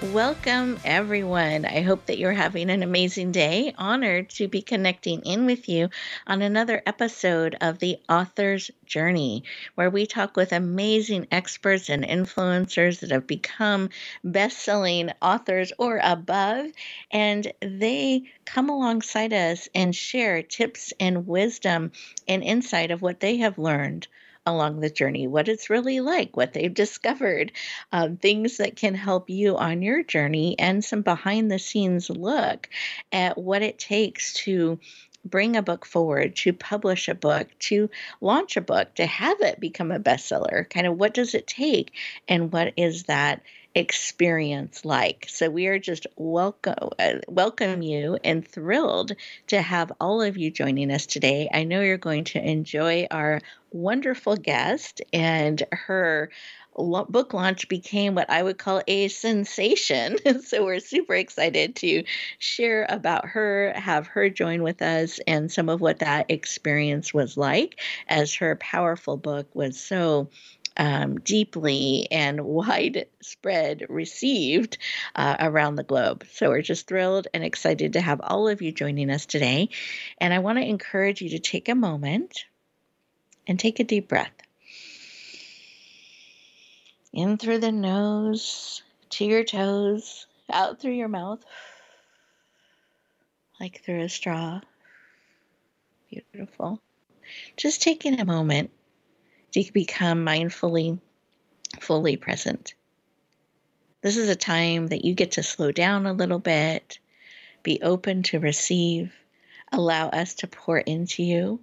Welcome, everyone. I hope that you're having an amazing day. Honored to be connecting in with you on another episode of The Author's Journey, where we talk with amazing experts and influencers that have become best selling authors or above. And they come alongside us and share tips and wisdom and insight of what they have learned along the journey, what it's really like, what they've discovered, um, things that can help you on your journey, and some behind the scenes look at what it takes to bring a book forward, to publish a book, to launch a book, to have it become a bestseller. Kind of what does it take, and what is that experience like. So we are just welcome uh, welcome you and thrilled to have all of you joining us today. I know you're going to enjoy our wonderful guest and her book launch became what I would call a sensation. so we're super excited to share about her, have her join with us, and some of what that experience was like as her powerful book was so um, deeply and widespread received uh, around the globe. So we're just thrilled and excited to have all of you joining us today. And I want to encourage you to take a moment and take a deep breath. In through the nose, to your toes, out through your mouth, like through a straw. Beautiful. Just taking a moment to become mindfully, fully present. This is a time that you get to slow down a little bit, be open to receive, allow us to pour into you.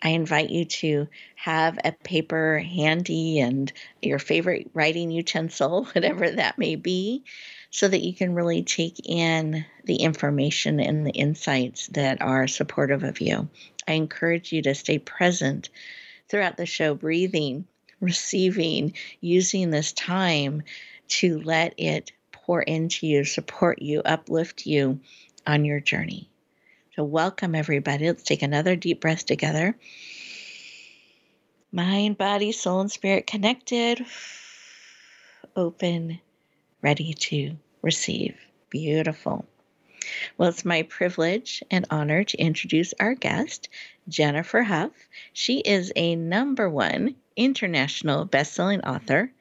I invite you to have a paper handy and your favorite writing utensil, whatever that may be, so that you can really take in the information and the insights that are supportive of you. I encourage you to stay present throughout the show, breathing, receiving, using this time to let it pour into you, support you, uplift you on your journey. So, welcome everybody. Let's take another deep breath together. Mind, body, soul, and spirit connected, open, ready to receive. Beautiful. Well, it's my privilege and honor to introduce our guest, Jennifer Hough. She is a number one international best-selling author,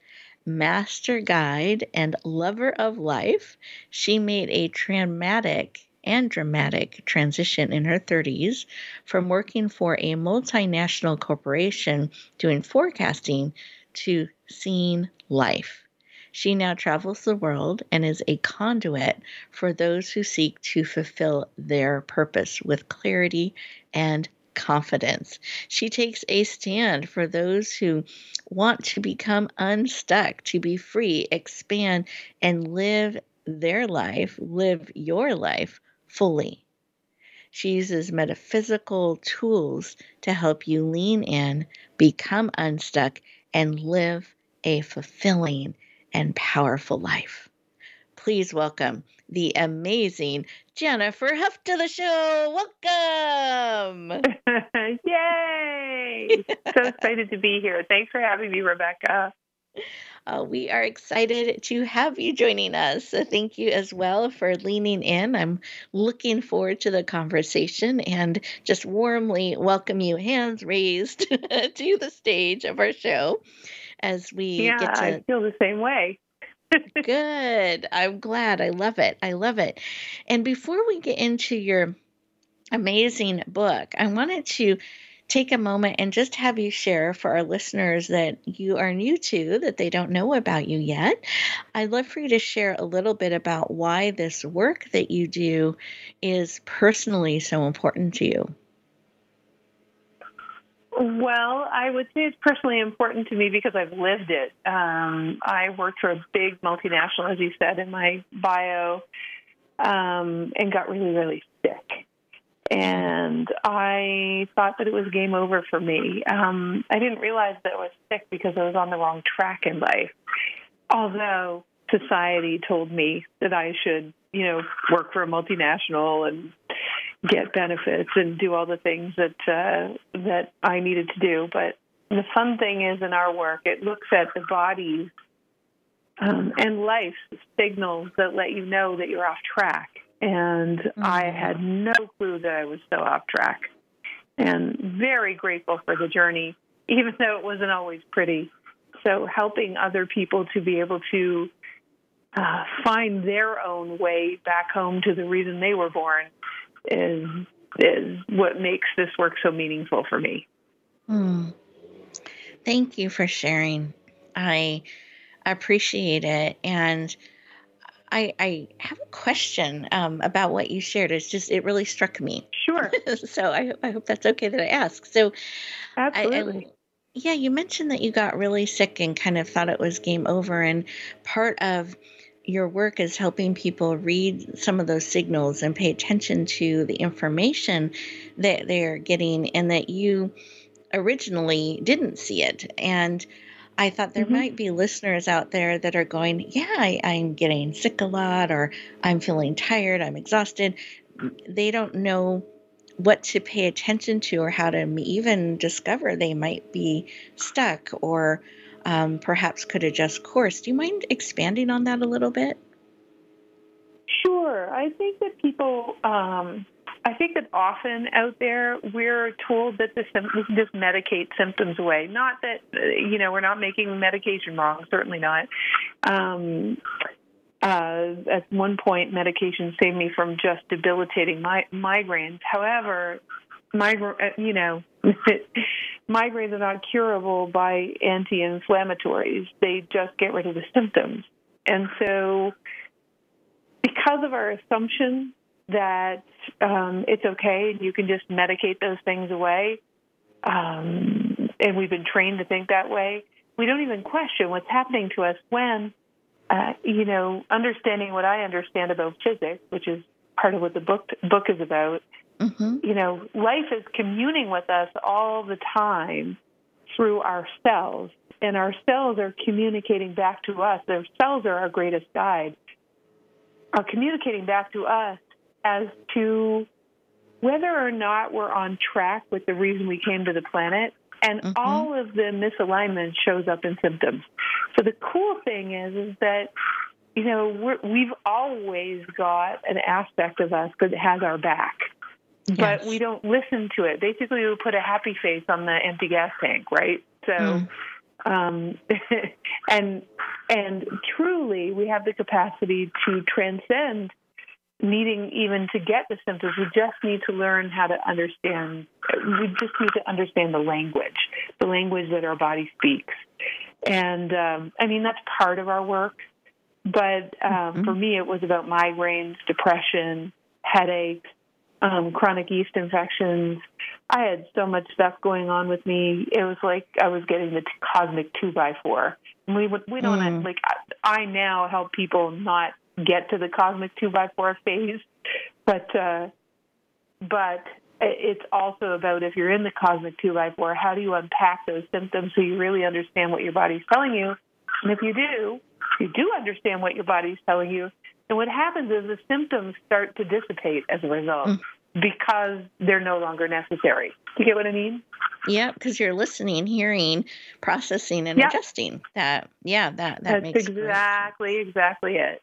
master guide, and lover of life. She made a traumatic and dramatic transition in her 30s from working for a multinational corporation doing forecasting to seeing life. She now travels the world and is a conduit for those who seek to fulfill their purpose with clarity and confidence. She takes a stand for those who want to become unstuck, to be free, expand, and live their life, live your life fully. She uses metaphysical tools to help you lean in, become unstuck, and live a fulfilling and powerful life. Please welcome the amazing Jennifer Hough to the show. Welcome. Yay! so excited to be here. Thanks for having me, Rebecca. Uh, we are excited to have you joining us. So thank you as well for leaning in. I'm looking forward to the conversation and just warmly welcome you, hands raised, to the stage of our show as we yeah, get to. I feel the same way. Good. I'm glad. I love it. I love it. And before we get into your amazing book, I wanted to take a moment and just have you share for our listeners that you are new to, that they don't know about you yet. I'd love for you to share a little bit about why this work that you do is personally so important to you. Well, I would say it's personally important to me because I've lived it. Um, I worked for a big multinational, as you said in my bio, um, and got really, really sick. and I thought that it was game over for me. Um, I didn't realize that I was sick because I was on the wrong track in life. Although society told me that I should, you know, work for a multinational and get benefits and do all the things that uh, that I needed to do. But the fun thing is, in our work, it looks at the body's um, and life signals that let you know that you're off track. And mm-hmm. I had no clue that I was so off track. And very grateful for the journey, even though it wasn't always pretty. So, helping other people to be able to uh, find their own way back home to the reason they were born is is what makes this work so meaningful for me. Mm. Thank you for sharing. I appreciate it, and I, I have a question um, about what you shared. It's just it really struck me. Sure. so I, I hope that's okay that I ask. So, absolutely. I, I, yeah, you mentioned that you got really sick and kind of thought it was game over, and part of your work is helping people read some of those signals and pay attention to the information that they're getting and that you originally didn't see it. And I thought there mm-hmm. might be listeners out there that are going, Yeah, I, I'm getting sick a lot, or I'm feeling tired, I'm exhausted. They don't know what to pay attention to or how to even discover they might be stuck or um, perhaps could adjust course. Do you mind expanding on that a little bit? Sure. I think that people, um, I think that often out there we're told that the we can just medicate symptoms away. Not that you know we're not making medication wrong. Certainly not. Um, uh, at one point, medication saved me from just debilitating my, migraines. However, migra- uh, you know, migraines are not curable by anti-inflammatories. They just get rid of the symptoms. And so, because of our assumption that um, it's okay and you can just medicate those things away, um, and we've been trained to think that way, we don't even question what's happening to us when, uh, you know, understanding what I understand about physics, which is part of what the book book is about, Mm-hmm. You know, life is communing with us all the time through our cells, and our cells are communicating back to us. Their cells are our greatest guide, are communicating back to us as to whether or not we're on track with the reason we came to the planet. And mm-hmm. all of the misalignment shows up in symptoms. So the cool thing is, is that you know we have always got an aspect of us that has our back but we don't listen to it. Basically, we put a happy face on the empty gas tank, right? So, mm. um, and and truly, we have the capacity to transcend needing even to get the symptoms. We just need to learn how to understand. We just need to understand the language, the language that our body speaks. And um, I mean, that's part of our work. But um, mm-hmm. for me, it was about migraines, depression, headaches, um, chronic yeast infections. I had so much stuff going on with me. It was like I was getting the cosmic two by four. And we would, we don't mm. like I, I now help people not get to the cosmic two by four phase, but uh, but it's also about if you're in the cosmic two by four, how do you unpack those symptoms so you really understand what your body's telling you? And if you do, you do understand what your body's telling you, and what happens is the symptoms start to dissipate as a result mm. Because they're no longer necessary. You get what I mean? Yeah, because you're listening, hearing, processing, and adjusting. That, yeah, that that That's makes exactly exactly it.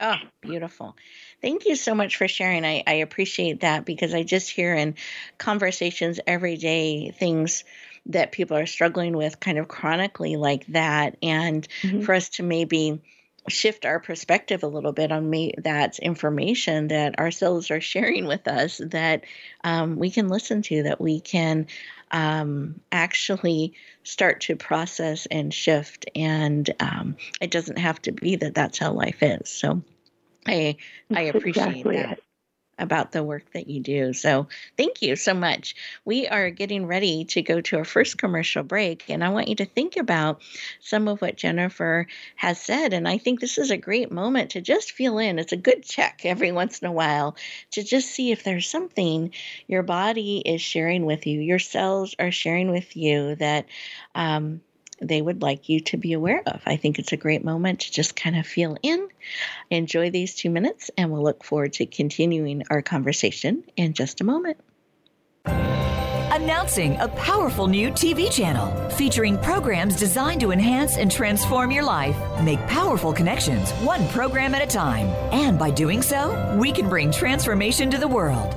Oh, beautiful. Thank you so much for sharing. I, I appreciate that because I just hear in conversations every day things that people are struggling with kind of chronically like that. And mm-hmm. for us to maybe shift our perspective a little bit on me that information that our cells are sharing with us that um, we can listen to that we can um, actually start to process and shift. And um, it doesn't have to be that that's how life is. So i i appreciate exactly. that about the work that you do. So thank you so much. We are getting ready to go to our first commercial break, and I want you to think about some of what Jennifer has said. And I think this is a great moment to just feel in. It's a good check every once in a while to just see if there's something your body is sharing with you, your cells are sharing with you that um, they would like you to be aware of. I think it's a great moment to just kind of feel in, enjoy these two minutes, and we'll look forward to continuing our conversation in just a moment. Announcing a powerful new TV channel featuring programs designed to enhance and transform your life. Make powerful connections, one program at a time. And by doing so, we can bring transformation to the world.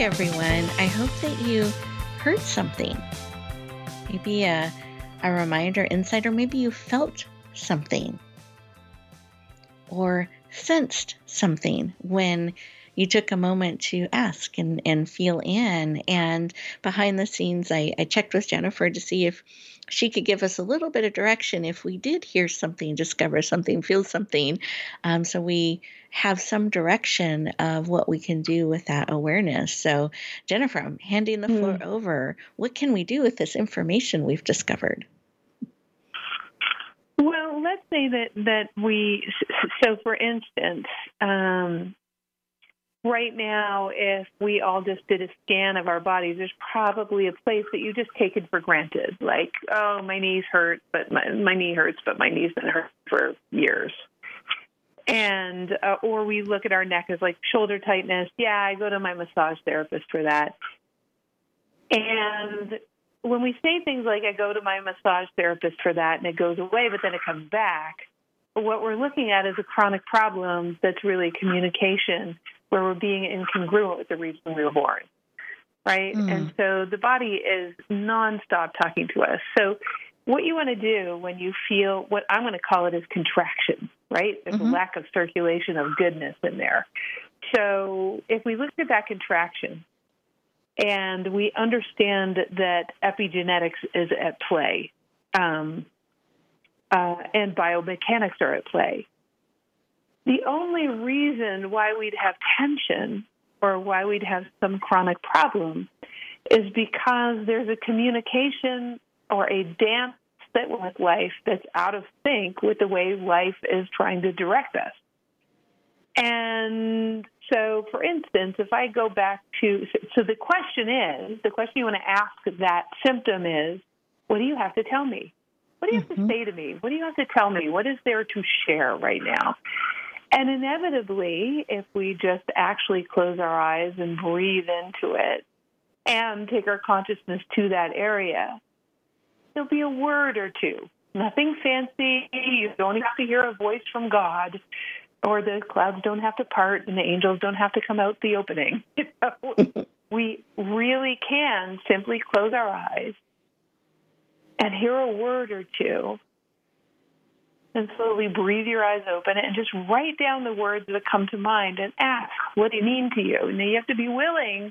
Everyone. I hope that you heard something. Maybe a, a reminder, insight, or maybe you felt something or sensed something when you took a moment to ask and, and feel in. And behind the scenes, I, I checked with Jennifer to see if she could give us a little bit of direction if we did hear something, discover something, feel something. Um, so we have some direction of what we can do with that awareness. So, Jennifer, I'm handing the floor mm. over. What can we do with this information we've discovered? Well, let's say that that we. So, for instance, um, right now, if we all just did a scan of our bodies, there's probably a place that you just take it for granted, like, oh, my knees hurt, but my, my knee hurts, but my knee's been hurt for years. And uh, or we look at our neck as like shoulder tightness. Yeah, I go to my massage therapist for that. And when we say things like I go to my massage therapist for that and it goes away, but then it comes back, what we're looking at is a chronic problem that's really communication where we're being incongruent with the reason we were born. Right? Mm. And so the body is nonstop talking to us. So what you want to do when you feel what I'm going to call it is contraction, right? There's mm-hmm. a lack of circulation of goodness in there. So if we look at that contraction and we understand that epigenetics is at play um, uh, and biomechanics are at play, the only reason why we'd have tension or why we'd have some chronic problem is because there's a communication or a dance that with life that's out of sync with the way life is trying to direct us. And so, for instance, if I go back to, so the question is, the question you want to ask that symptom is, what do you have to tell me? What do you have mm-hmm. to say to me? What do you have to tell me? What is there to share right now? And inevitably, if we just actually close our eyes and breathe into it and take our consciousness to that area, there'll be a word or two. Nothing fancy. You don't have to hear a voice from God, or the clouds don't have to part and the angels don't have to come out the opening. we really can simply close our eyes and hear a word or two and slowly breathe your eyes open and just write down the words that come to mind and ask, what do you mean to you? And you have to be willing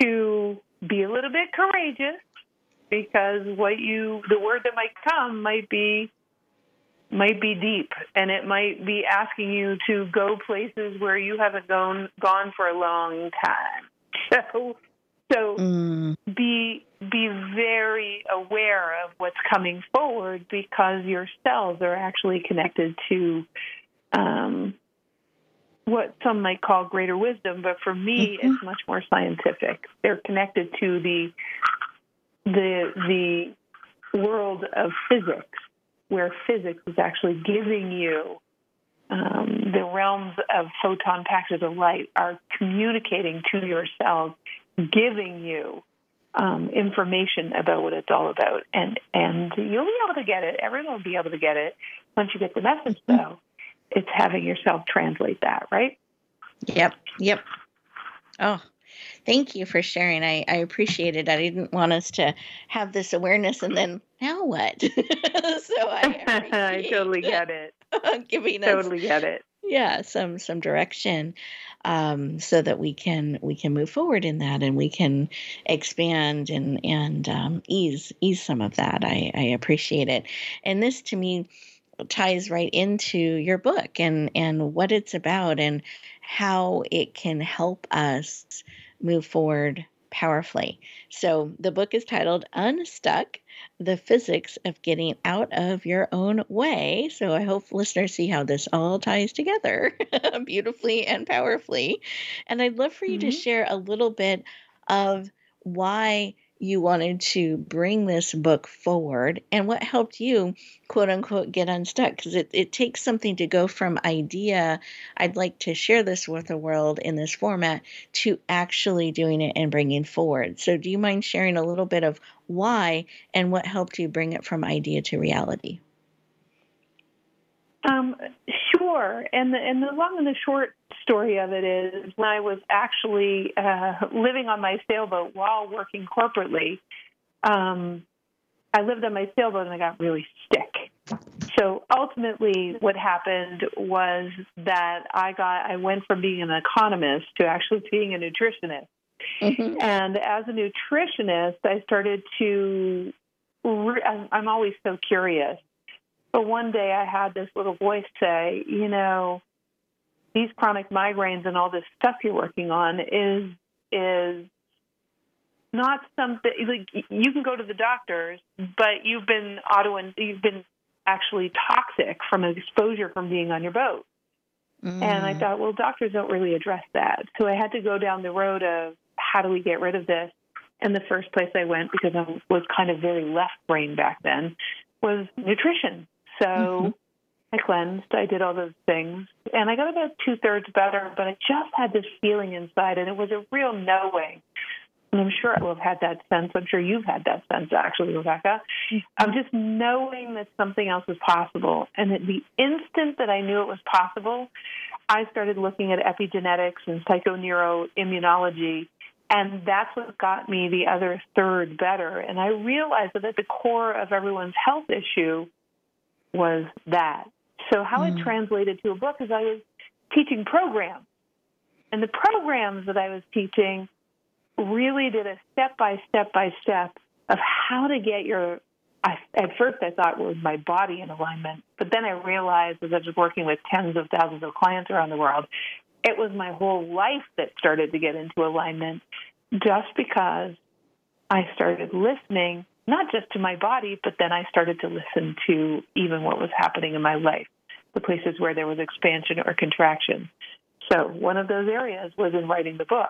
to be a little bit courageous because what you, the word that might come might be, might be deep and it might be asking you to go places where you haven't gone, gone for a long time. So, so mm. be be very aware of what's coming forward because your cells are actually connected to um, what some might call greater wisdom, but for me, mm-hmm. it's much more scientific. They're connected to the the the world of physics, where physics is actually giving you um, the realms of photon packages of light are communicating to your cells, giving you um, information about what it's all about, and and you'll be able to get it. Everyone will be able to get it once you get the message. Mm-hmm. Though, it's having yourself translate that, right? Yep. Yep. Oh, Thank you for sharing. I, I appreciate it. I didn't want us to have this awareness and then now what? so I, I totally get it. giving totally get it. Yeah, some some direction, um, so that we can we can move forward in that and we can expand and and um, ease ease some of that. I, I appreciate it, and this to me ties right into your book and and what it's about and how it can help us move forward powerfully. So the book is titled Unstuck The Physics of Getting Out of Your Own Way. So I hope listeners see how this all ties together beautifully and powerfully. And I'd love for you mm-hmm. to share a little bit of why you wanted to bring this book forward and what helped you quote unquote get unstuck? Because it, it takes something to go from idea i'd like to share this with the world in this format to actually doing it and bringing forward. So do you mind sharing a little bit of why and what helped you bring it from idea to reality? Um, sure. And the, and the long and the short story of it is when I was actually uh, living on my sailboat while working corporately, um, I lived on my sailboat and I got really sick. So ultimately, what happened was that I got I went from being an economist to actually being a nutritionist. Mm-hmm. And as a nutritionist, I started to. I'm always so curious but one day I had this little voice say, you know, these chronic migraines and all this stuff you're working on is is not something like you can go to the doctors, but you've been auto and you've been actually toxic from exposure from being on your boat. Mm. And I mm. thought, well, doctors don't really address that. So I had to go down the road of how do we get rid of this? And the first place I went, because I was kind of very left brain back then, was nutrition. So mm-hmm. I cleansed, I did all those things, and I got about two thirds better, but I just had this feeling inside, and it was a real knowing. And I'm sure I will have had that sense. I'm sure you've had that sense, actually, Rebecca. I'm just knowing that something else is possible. And at the instant that I knew it was possible, I started looking at epigenetics and psychoneuroimmunology and that's what got me the other third better. And I realized that at the core of everyone's health issue was that. So how mm. it translated to a book is I was teaching programs. And the programs that I was teaching really did a step by step by step of how to get your I, at first I thought it was my body in alignment, but then I realized as I was working with tens of thousands of clients around the world, it was my whole life that started to get into alignment just because I started listening not just to my body, but then I started to listen to even what was happening in my life, the places where there was expansion or contraction. So one of those areas was in writing the book.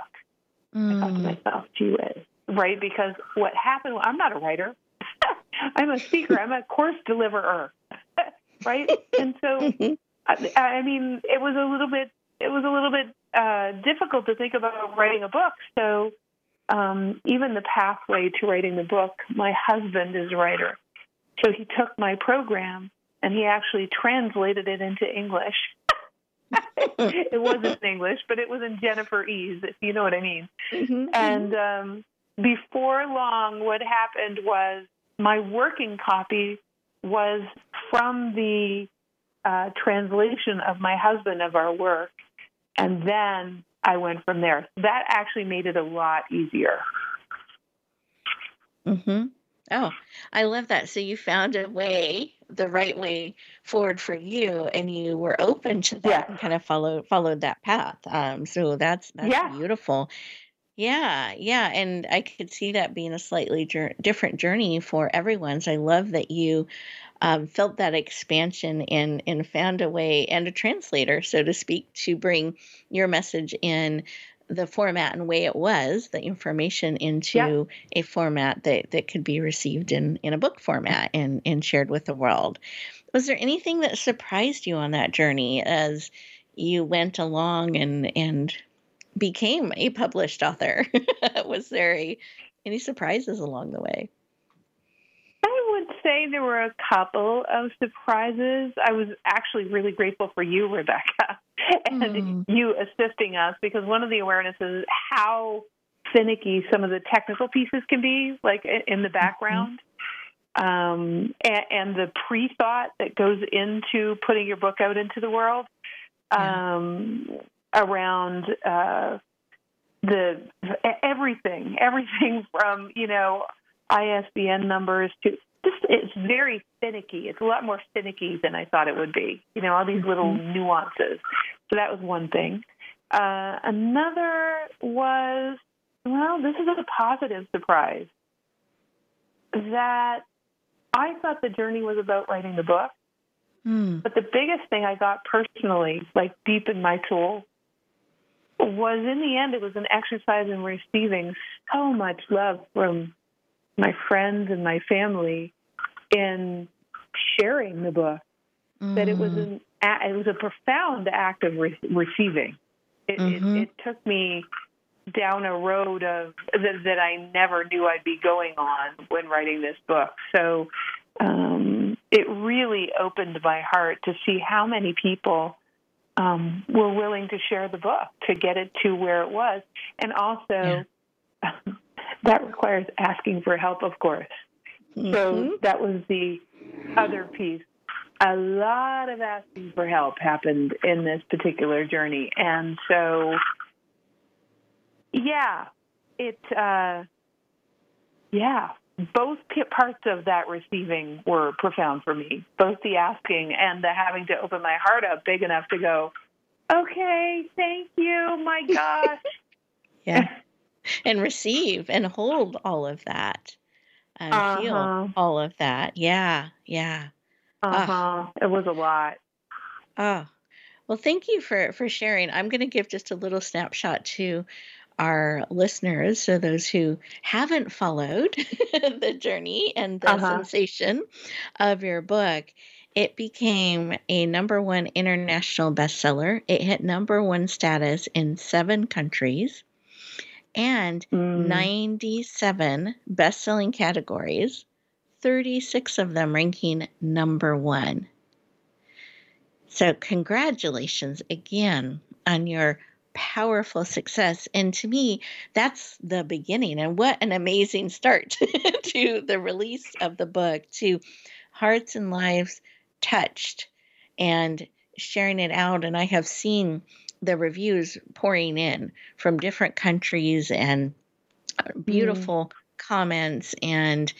Mm. I thought to mm. myself, gee whiz, right? Because what happened, I'm not a writer. I'm a speaker. I'm a course deliverer, right? And so, I, I mean, it was a little bit, it was a little bit uh, difficult to think about writing a book. So um, even the pathway to writing the book, my husband is a writer. So he took my program and he actually translated it into English. it wasn't in English, but it was in Jenniferese, if you know what I mean. Mm-hmm. And um, before long, what happened was my working copy was from the uh, translation of my husband of our work. And then I went from there. That actually made it a lot easier. Mhm. Oh, I love that. So you found a way, the right way forward for you, and you were open to that yeah. and kind of followed followed that path. Um, so that's that's yeah. beautiful. Yeah, yeah, and I could see that being a slightly different journey for everyone. So I love that you um, felt that expansion and and found a way and a translator, so to speak, to bring your message in the format and way it was, the information into yeah. a format that, that could be received in, in a book format and, and shared with the world. Was there anything that surprised you on that journey as you went along and and became a published author? was there a, any surprises along the way? Say there were a couple of surprises. I was actually really grateful for you, Rebecca, and mm. you assisting us because one of the awarenesses is how finicky some of the technical pieces can be, like in the background. Um, and, and, the pre thought that goes into putting your book out into the world um, yeah. around uh, the everything, everything from you know ISBN numbers to just it's very finicky. It's a lot more finicky than I thought it would be. You know, all these little mm-hmm. nuances. So that was one thing. Uh, another was well, this is a positive surprise that I thought the journey was about writing the book. Mm. But the biggest thing I got personally, like deep in my soul, was in the end, it was an exercise in receiving so much love from my friends and my family in sharing the book. Mm. That it was mm. an it was a profound act of re- receiving. It, mm-hmm. it, it, took me down a road of that, that, I never knew I'd be going on when writing this book. So um, it really opened my heart to see how many people um, were willing to share the book to get it to where it was. And also, yeah. That requires asking for help, of course. Mm-hmm. So that was the other piece. A lot of asking for help happened in this particular journey. And so, yeah, it, uh, yeah, both parts of that receiving were profound for me, both the asking and the having to open my heart up big enough to go, okay, thank you, my gosh. yeah. And receive and hold all of that and uh-huh. feel all of that. Yeah. Yeah. Uh huh. It was a lot. Oh, well, thank you for for sharing. I'm going to give just a little snapshot to our listeners, so those who haven't followed the journey and the uh-huh. sensation of your book, it became a number one international bestseller. It hit number one status in seven countries and mm. 97 best selling categories, 36 of them ranking number one. So, congratulations again on your powerful success. And to me, that's the beginning. And what an amazing start to the release of the book, to hearts and lives touched and sharing it out. And I have seen the reviews pouring in from different countries and uh, mm. beautiful mm. comments and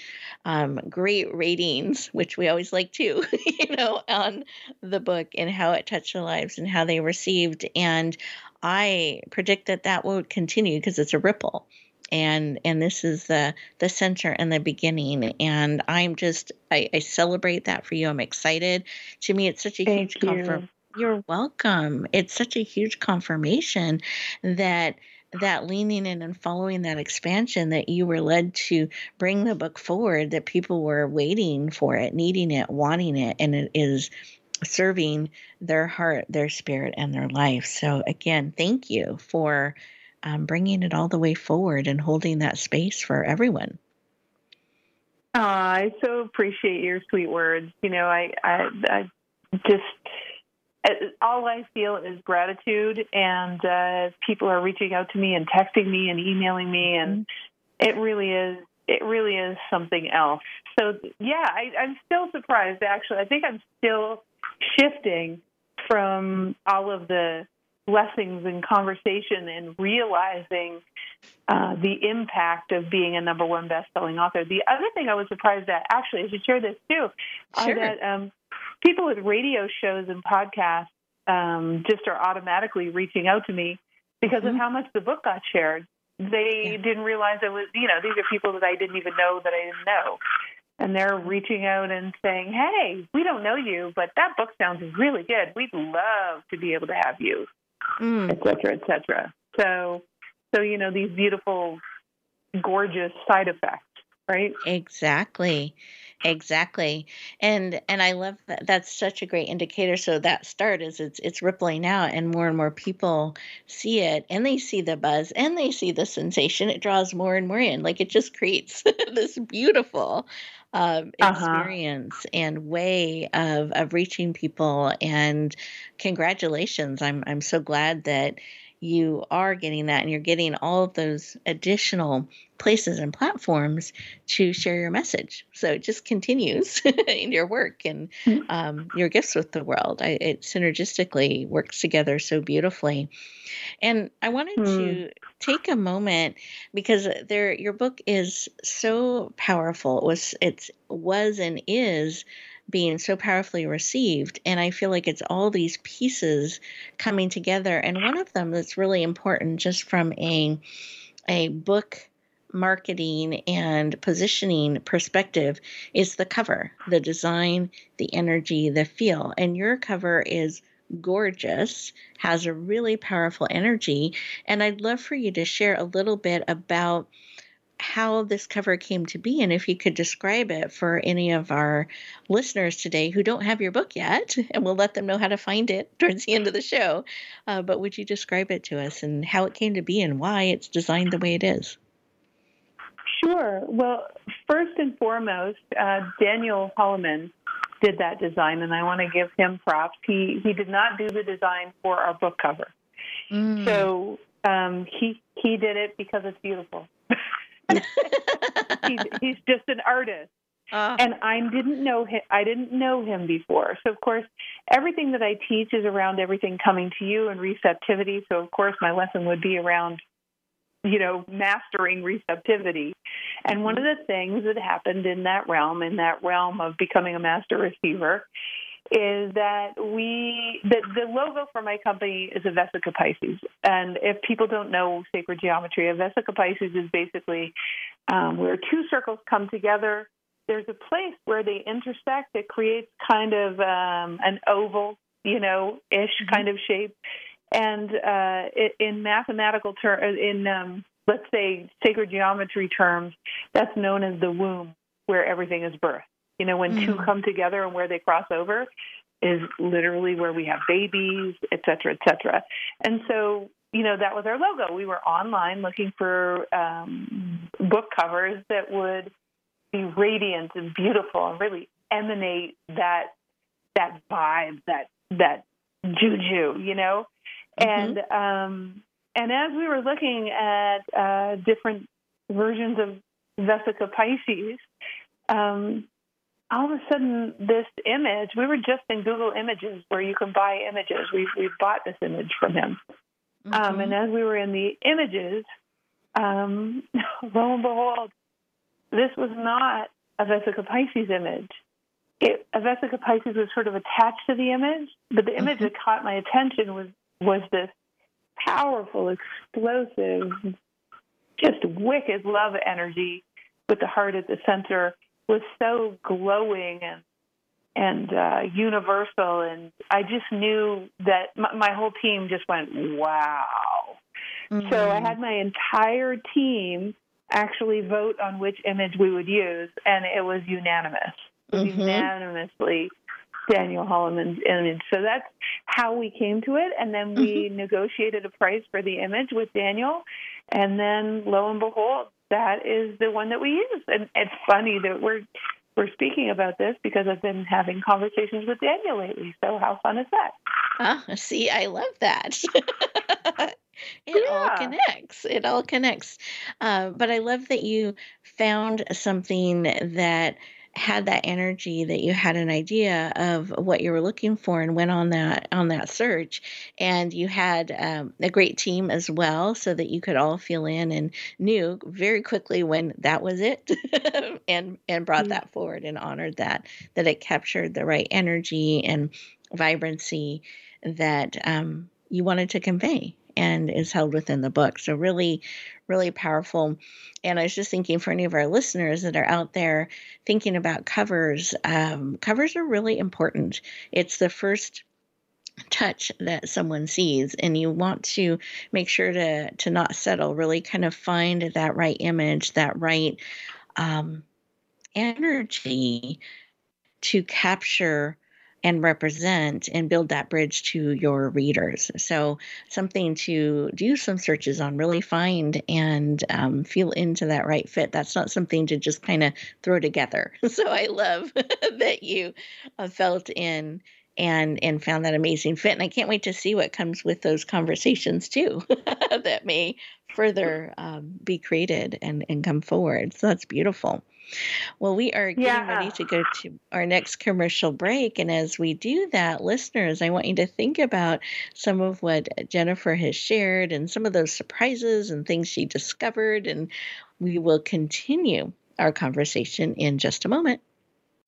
um, great ratings, which we always like too, you know, on the book and how it touched their lives and how they received. And I predict that that will continue because it's a ripple. And and this is the the center and the beginning. And I'm just I, I celebrate that for you. I'm excited. To me, it's such a Thank huge comfort. You're welcome. It's such a huge confirmation that that leaning in and following that expansion that you were led to bring the book forward that people were waiting for it needing it wanting it and it is serving their heart, their spirit, and their life. So, again, thank you for um, bringing it all the way forward and holding that space for everyone. Uh, I so appreciate your sweet words. You know, I, I, I just all I feel is gratitude, and uh, people are reaching out to me and texting me and emailing me, and mm-hmm. it really is it really is something else. So yeah, I, I'm still surprised. Actually, I think I'm still shifting from all of the blessings and conversation and realizing uh, the impact of being a number one best-selling author. The other thing I was surprised at, actually, I should share this too, sure. that um, people with radio shows and podcasts um, just are automatically reaching out to me because mm-hmm. of how much the book got shared. They yeah. didn't realize it was, you know, these are people that I didn't even know that I didn't know and they're reaching out and saying, "Hey, we don't know you, but that book sounds really good. We'd love to be able to have you, mm. et cetera, et cetera." So, so you know these beautiful, gorgeous side effects, right? Exactly, exactly, and and I love that. That's such a great indicator. So that start is it's it's rippling out, and more and more people see it, and they see the buzz, and they see the sensation. It draws more and more in. Like it just creates this beautiful uh, experience uh-huh. and way of of reaching people. And congratulations! I'm I'm so glad that you are getting that and you're getting all of those additional places and platforms to share your message. So it just continues in your work and mm-hmm. um, your gifts with the world. I, it synergistically works together so beautifully. And I wanted mm. to take a moment because there your book is so powerful. It was it's was and is being so powerfully received. And I feel like it's all these pieces coming together. And one of them that's really important, just from a a book marketing and positioning perspective is the cover, the design, the energy, the feel. And your cover is gorgeous, has a really powerful energy. And I'd love for you to share a little bit about how this cover came to be and if you could describe it for any of our listeners today who don't have your book yet and we'll let them know how to find it towards the end of the show. Uh, but would you describe it to us and how it came to be and why it's designed the way it is? Sure. Well first and foremost uh, daniel holloman did that design and i want to give him props. He he did not do the design for our book cover. Mm. so um, he he did it because it's beautiful he's, he's just an artist. Uh, and I didn't know him. I didn't know him before. So of course, everything that I teach is around everything coming to you and receptivity. So of course, my lesson would be around, you know, mastering receptivity. And one of the things that happened in that realm, in that realm of becoming a master receiver, is that we the, the logo for my company is a Vesica Pisces, and if people don't know sacred geometry, a Vesica Pisces is basically um, where two circles come together. There's a place where they intersect that creates kind of um, an oval, you know, ish mm-hmm. kind of shape, and uh, in mathematical terms, uh, in um, let's say sacred geometry terms, that's known as the womb, where everything is birthed. You know, when mm. two come together and where they cross over is literally where we have babies, et cetera, et cetera. And so, you know, that was our logo. We were online looking for um, book covers that would be radiant and beautiful and really emanate that that vibe, that that juju, you know. Mm-hmm. And um, and as we were looking at uh, different versions of Vesica Pisces, um, all of a sudden this image we were just in google images where you can buy images we we bought this image from him mm-hmm. um, and as we were in the images um, lo and behold this was not a vesica pisces image it, a vesica pisces was sort of attached to the image but the image mm-hmm. that caught my attention was was this powerful explosive just wicked love energy with the heart at the center was so glowing and and uh, universal, and I just knew that my, my whole team just went wow. Mm-hmm. So I had my entire team actually vote on which image we would use, and it was unanimous. It was mm-hmm. unanimously Daniel Holloman's image. So that's how we came to it. And then we mm-hmm. negotiated a price for the image with Daniel. And then lo and behold, that is the one that we use. And it's funny that we're we're speaking about this because I've been having conversations with Daniel lately. So how fun is that? Oh, see, I love that. it yeah. all connects. It all connects. Uh, but I love that you found something that had that energy that you had an idea of what you were looking for and went on that on that search and you had um, a great team as well so that you could all feel in and knew very quickly when that was it and and brought mm-hmm. that forward and honored that that it captured the right energy and vibrancy that um, you wanted to convey and is held within the book. So, really, really powerful. And I was just thinking for any of our listeners that are out there thinking about covers, um, covers are really important. It's the first touch that someone sees and you want to make sure to to not settle really kind of find that right image that right um, energy to capture and represent and build that bridge to your readers. So, something to do some searches on, really find and um, feel into that right fit. That's not something to just kind of throw together. So, I love that you uh, felt in and and found that amazing fit. And I can't wait to see what comes with those conversations too, that may further um, be created and and come forward. So that's beautiful. Well, we are getting yeah. ready to go to our next commercial break. And as we do that, listeners, I want you to think about some of what Jennifer has shared and some of those surprises and things she discovered. And we will continue our conversation in just a moment.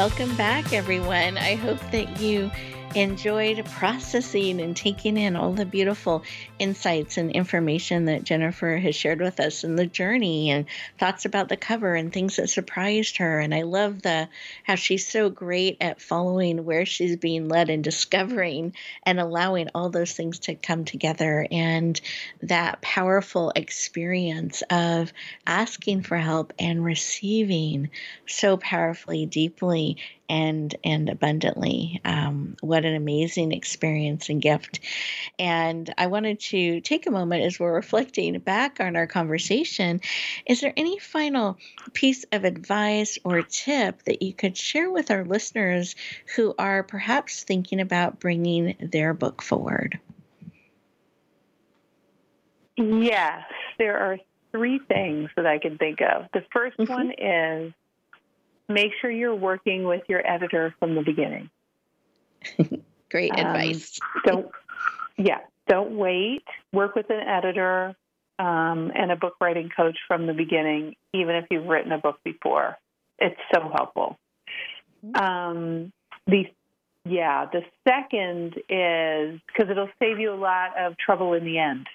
Welcome back, everyone. I hope that you enjoyed processing and taking in all the beautiful insights and information that Jennifer has shared with us and the journey and thoughts about the cover and things that surprised her. And I love the how she's so great at following where she's being led and discovering and allowing all those things to come together and that powerful experience of asking for help and receiving so powerfully, deeply and and abundantly. Um, what an amazing experience and gift! And I wanted to take a moment as we're reflecting back on our conversation. Is there any final piece of advice or tip that you could share with our listeners who are perhaps thinking about bringing their book forward? Yes, there are three things that I can think of. The 1st mm-hmm. one is make sure you're working with your editor from the beginning. Great um, advice. don't, yeah, don't wait. Work with an editor um, and a book writing coach from the beginning, even if you've written a book before. It's so helpful. Mm-hmm. Um, the yeah, the second is because it'll save you a lot of trouble in the end.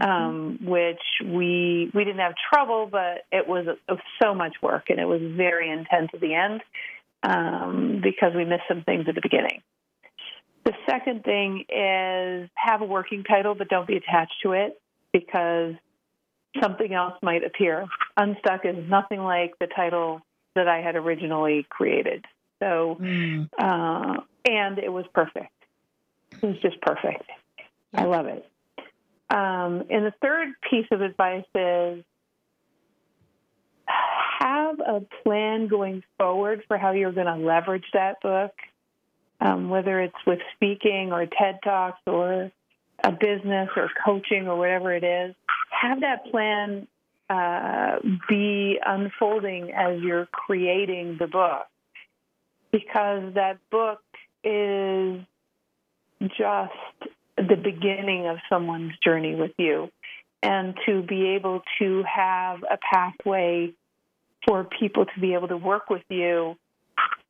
Um, which we we didn't have trouble, but it was, it was so much work and it was very intense at the end um, because we missed some things at the beginning. The second thing is have a working title, but don't be attached to it because something else might appear. Unstuck is nothing like the title that I had originally created. So, mm. uh, and it was perfect. It was just perfect. I love it. Um, and the third piece of advice is have a plan going forward for how you're going to leverage that book, um, whether it's with speaking or TED Talks or a business or coaching or whatever it is. Have that plan uh, be unfolding as you're creating the book because that book is just the beginning of someone's journey with you and to be able to have a pathway for people to be able to work with you.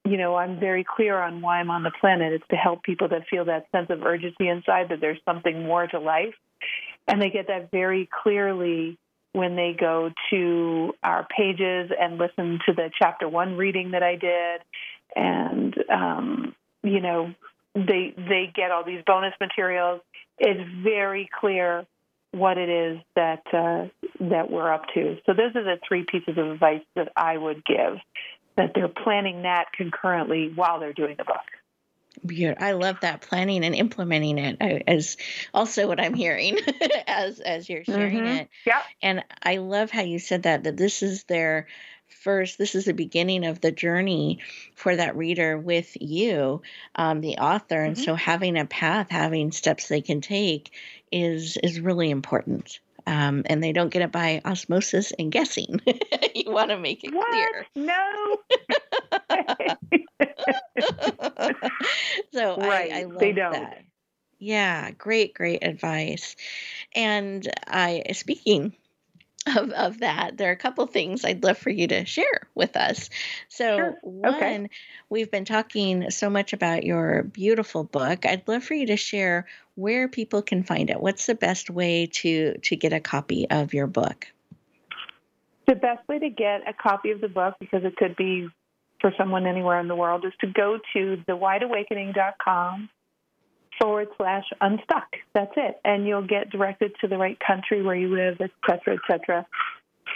You know i'm very clear on why i'm on the planet. It's to help people that feel that sense of urgency inside that there's something more to life. And they get that very clearly when they go to our pages and listen to the chapter one reading that i did. And um, you know they they get all these bonus materials. It's very clear what it is that uh, that we're up to. So those are the three pieces of advice that I would give. That they're planning that concurrently while they're doing the book. Beautiful. I love that planning and implementing it as also what I'm hearing as as you're sharing mm-hmm. it. Yeah. And I love how you said that that this is their first this is the beginning of the journey for that reader with you um, the author mm-hmm. and so having a path having steps they can take is is really important um, and they don't get it by osmosis and guessing. you want to make it what? clear. No. so right. I, I love they don't. that. Yeah, great, great advice. And I speaking of, of that, there are a couple things I'd love for you to share with us. So, Sure. one, Okay. we've been talking so much about your beautiful book. I'd love for you to share where people can find it. What's the best way to to get a copy of your book? The best way to get a copy of the book, because it could be for someone anywhere in the world, is to go to thewideawakening.com forward slash unstuck. That's it. And you'll get directed to the right country where you live, et cetera, et cetera.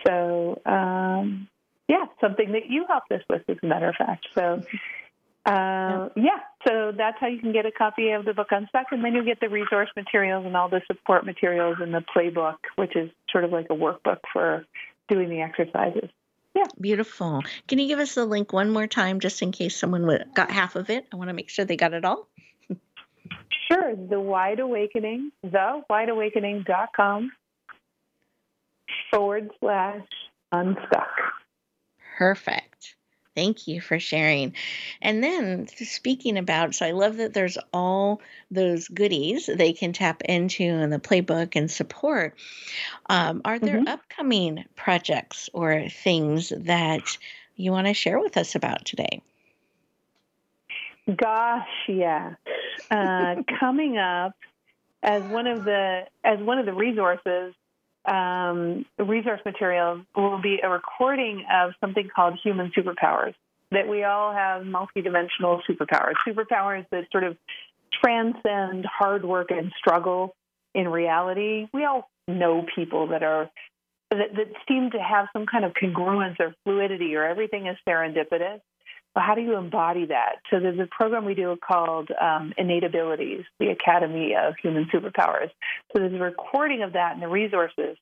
So, um, yeah, something that you helped us with, as a matter of fact. So, uh, yeah, so that's how you can get a copy of the book Unstuck, and then you'll get the resource materials and all the support materials and the playbook, which is sort of like a workbook for doing the exercises. Yeah. Beautiful. Can you give us the link one more time, just in case someone got half of it? I want to make sure they got it all. Sure, the Wide Awakening, thewideawakening.com forward slash unstuck. Perfect. Thank you for sharing. And then speaking about, so I love that there's all those goodies they can tap into in the playbook and support. Um, are there Mhm. upcoming projects or things that you want to share with us about today? Gosh, yes. Uh, coming up as one of the as one of the resources, um, resource materials will be a recording of something called human superpowers. That we all have multidimensional superpowers, superpowers that sort of transcend hard work and struggle in reality. We all know people that are that, that seem to have some kind of congruence or fluidity, or everything is serendipitous. Well, how do you embody that? So there's a program we do called um, Innate Abilities, the Academy of Human Superpowers. So there's a recording of that and the resources,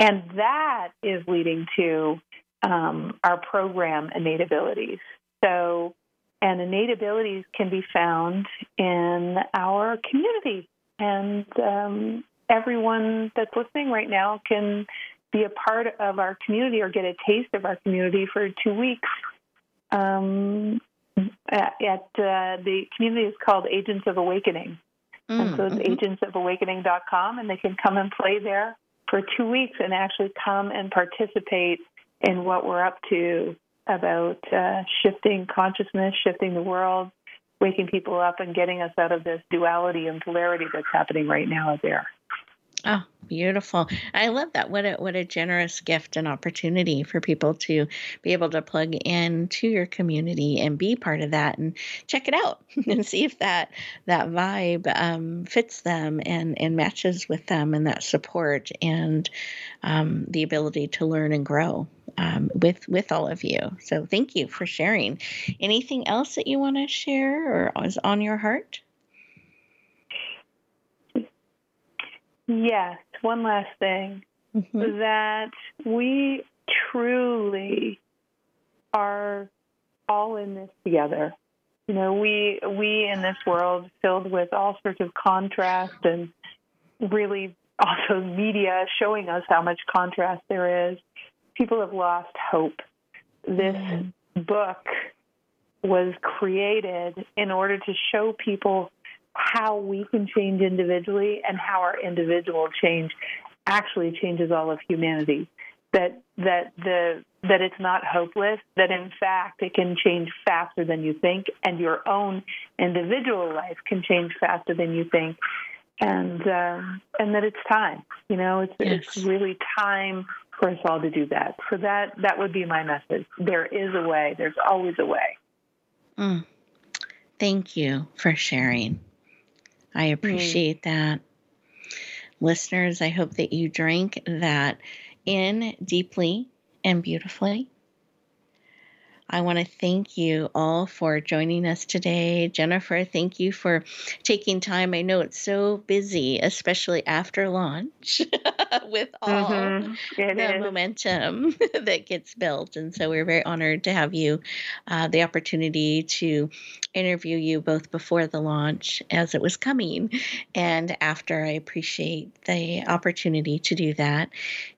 and that is leading to um, our program Innate Abilities. So, and Innate Abilities can be found in our community, and um, everyone that's listening right now can be a part of our community or get a taste of our community for two weeks um, at, at uh, the community is called Agents of Awakening. And so it's Mm, mhm. agentsofawakening.com, and they can come and play there for two weeks and actually come and participate in what we're up to about uh, shifting consciousness, shifting the world, waking people up, and getting us out of this duality and polarity that's happening right now out there. Oh, beautiful. I love that. What a what a generous gift and opportunity for people to be able to plug in to your community and be part of that and check it out and see if that that vibe um, fits them and and matches with them and that support and um, the ability to learn and grow um, with with all of you. So thank you for sharing. Anything else that you want to share or is on your heart? Yes, one last thing. Mhm. that we truly are all in this together. You know, we we in this world filled with all sorts of contrast and really also media showing us how much contrast there is. People have lost hope. This book was created in order to show people how we can change individually and how our individual change actually changes all of humanity. That that the that it's not hopeless. That in fact it can change faster than you think, and your own individual life can change faster than you think, and uh, and that it's time. You know, it's it's really time for us all to do that. So that that would be my message. There is a way. There's always a way. Mm. Thank you for sharing. I hmm. appreciate that. Listeners, I hope that you drink that in deeply and beautifully. I want to thank you all for joining us today. Jennifer, thank you for taking time. I know it's so busy, especially after launch, with all Mhm. The is. momentum that gets built. And so we're very honored to have you, uh, the opportunity to interview you both before the launch as it was coming and after. I appreciate the opportunity to do that.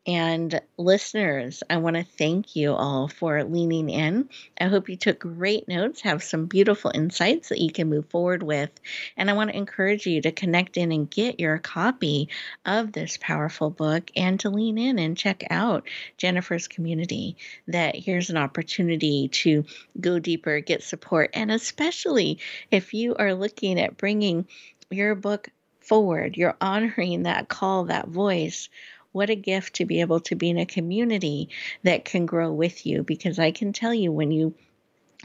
And listeners, I want to thank you all for leaning in I hope you took great notes, have some beautiful insights that you can move forward with. And I want to encourage you to connect in and get your copy of this powerful book and to lean in and check out Jennifer's community. That here's an opportunity to go deeper, get support, and especially if you are looking at bringing your book forward, you're honoring that call, that voice what a gift to be able to be in a community that can grow with you. Because I can tell you, when you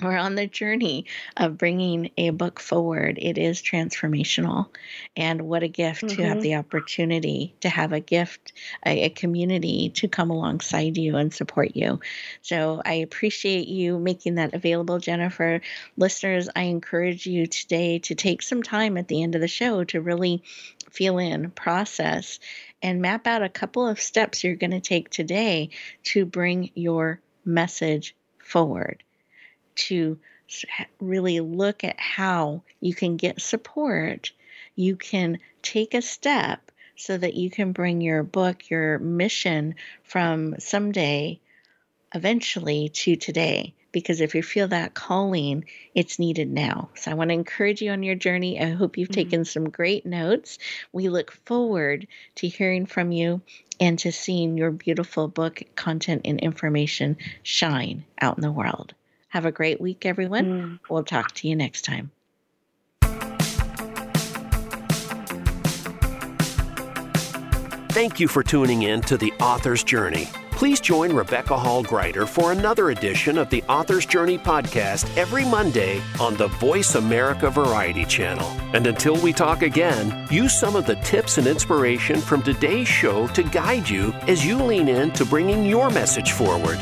are on the journey of bringing a book forward, it is transformational. And what a gift mm-hmm. to have mm-hmm. the opportunity to have a gift, a, a, community to come alongside you and support you. So I appreciate you making that available, Jennifer. Listeners, I encourage you today to take some time at the end of the show to really feel in, process, and map out a couple of steps you're going to take today to bring your message forward, to really look at how you can get support, you can take a step so that you can bring your book, your mission from someday eventually to today because if you feel that calling, it's needed now. So I want to encourage you on your journey. I hope you've mm-hmm. taken some great notes. We look forward to hearing from you and to seeing your beautiful book content and information shine out in the world. Have a great week, everyone. Mm. We'll talk to you next time. Thank you for tuning in to The Author's Journey. Please join Rebecca Hall Gruyter for another edition of the Author's Journey podcast every Monday on the Voice America Variety Channel. And until we talk again, use some of the tips and inspiration from today's show to guide you as you lean in to bringing your message forward.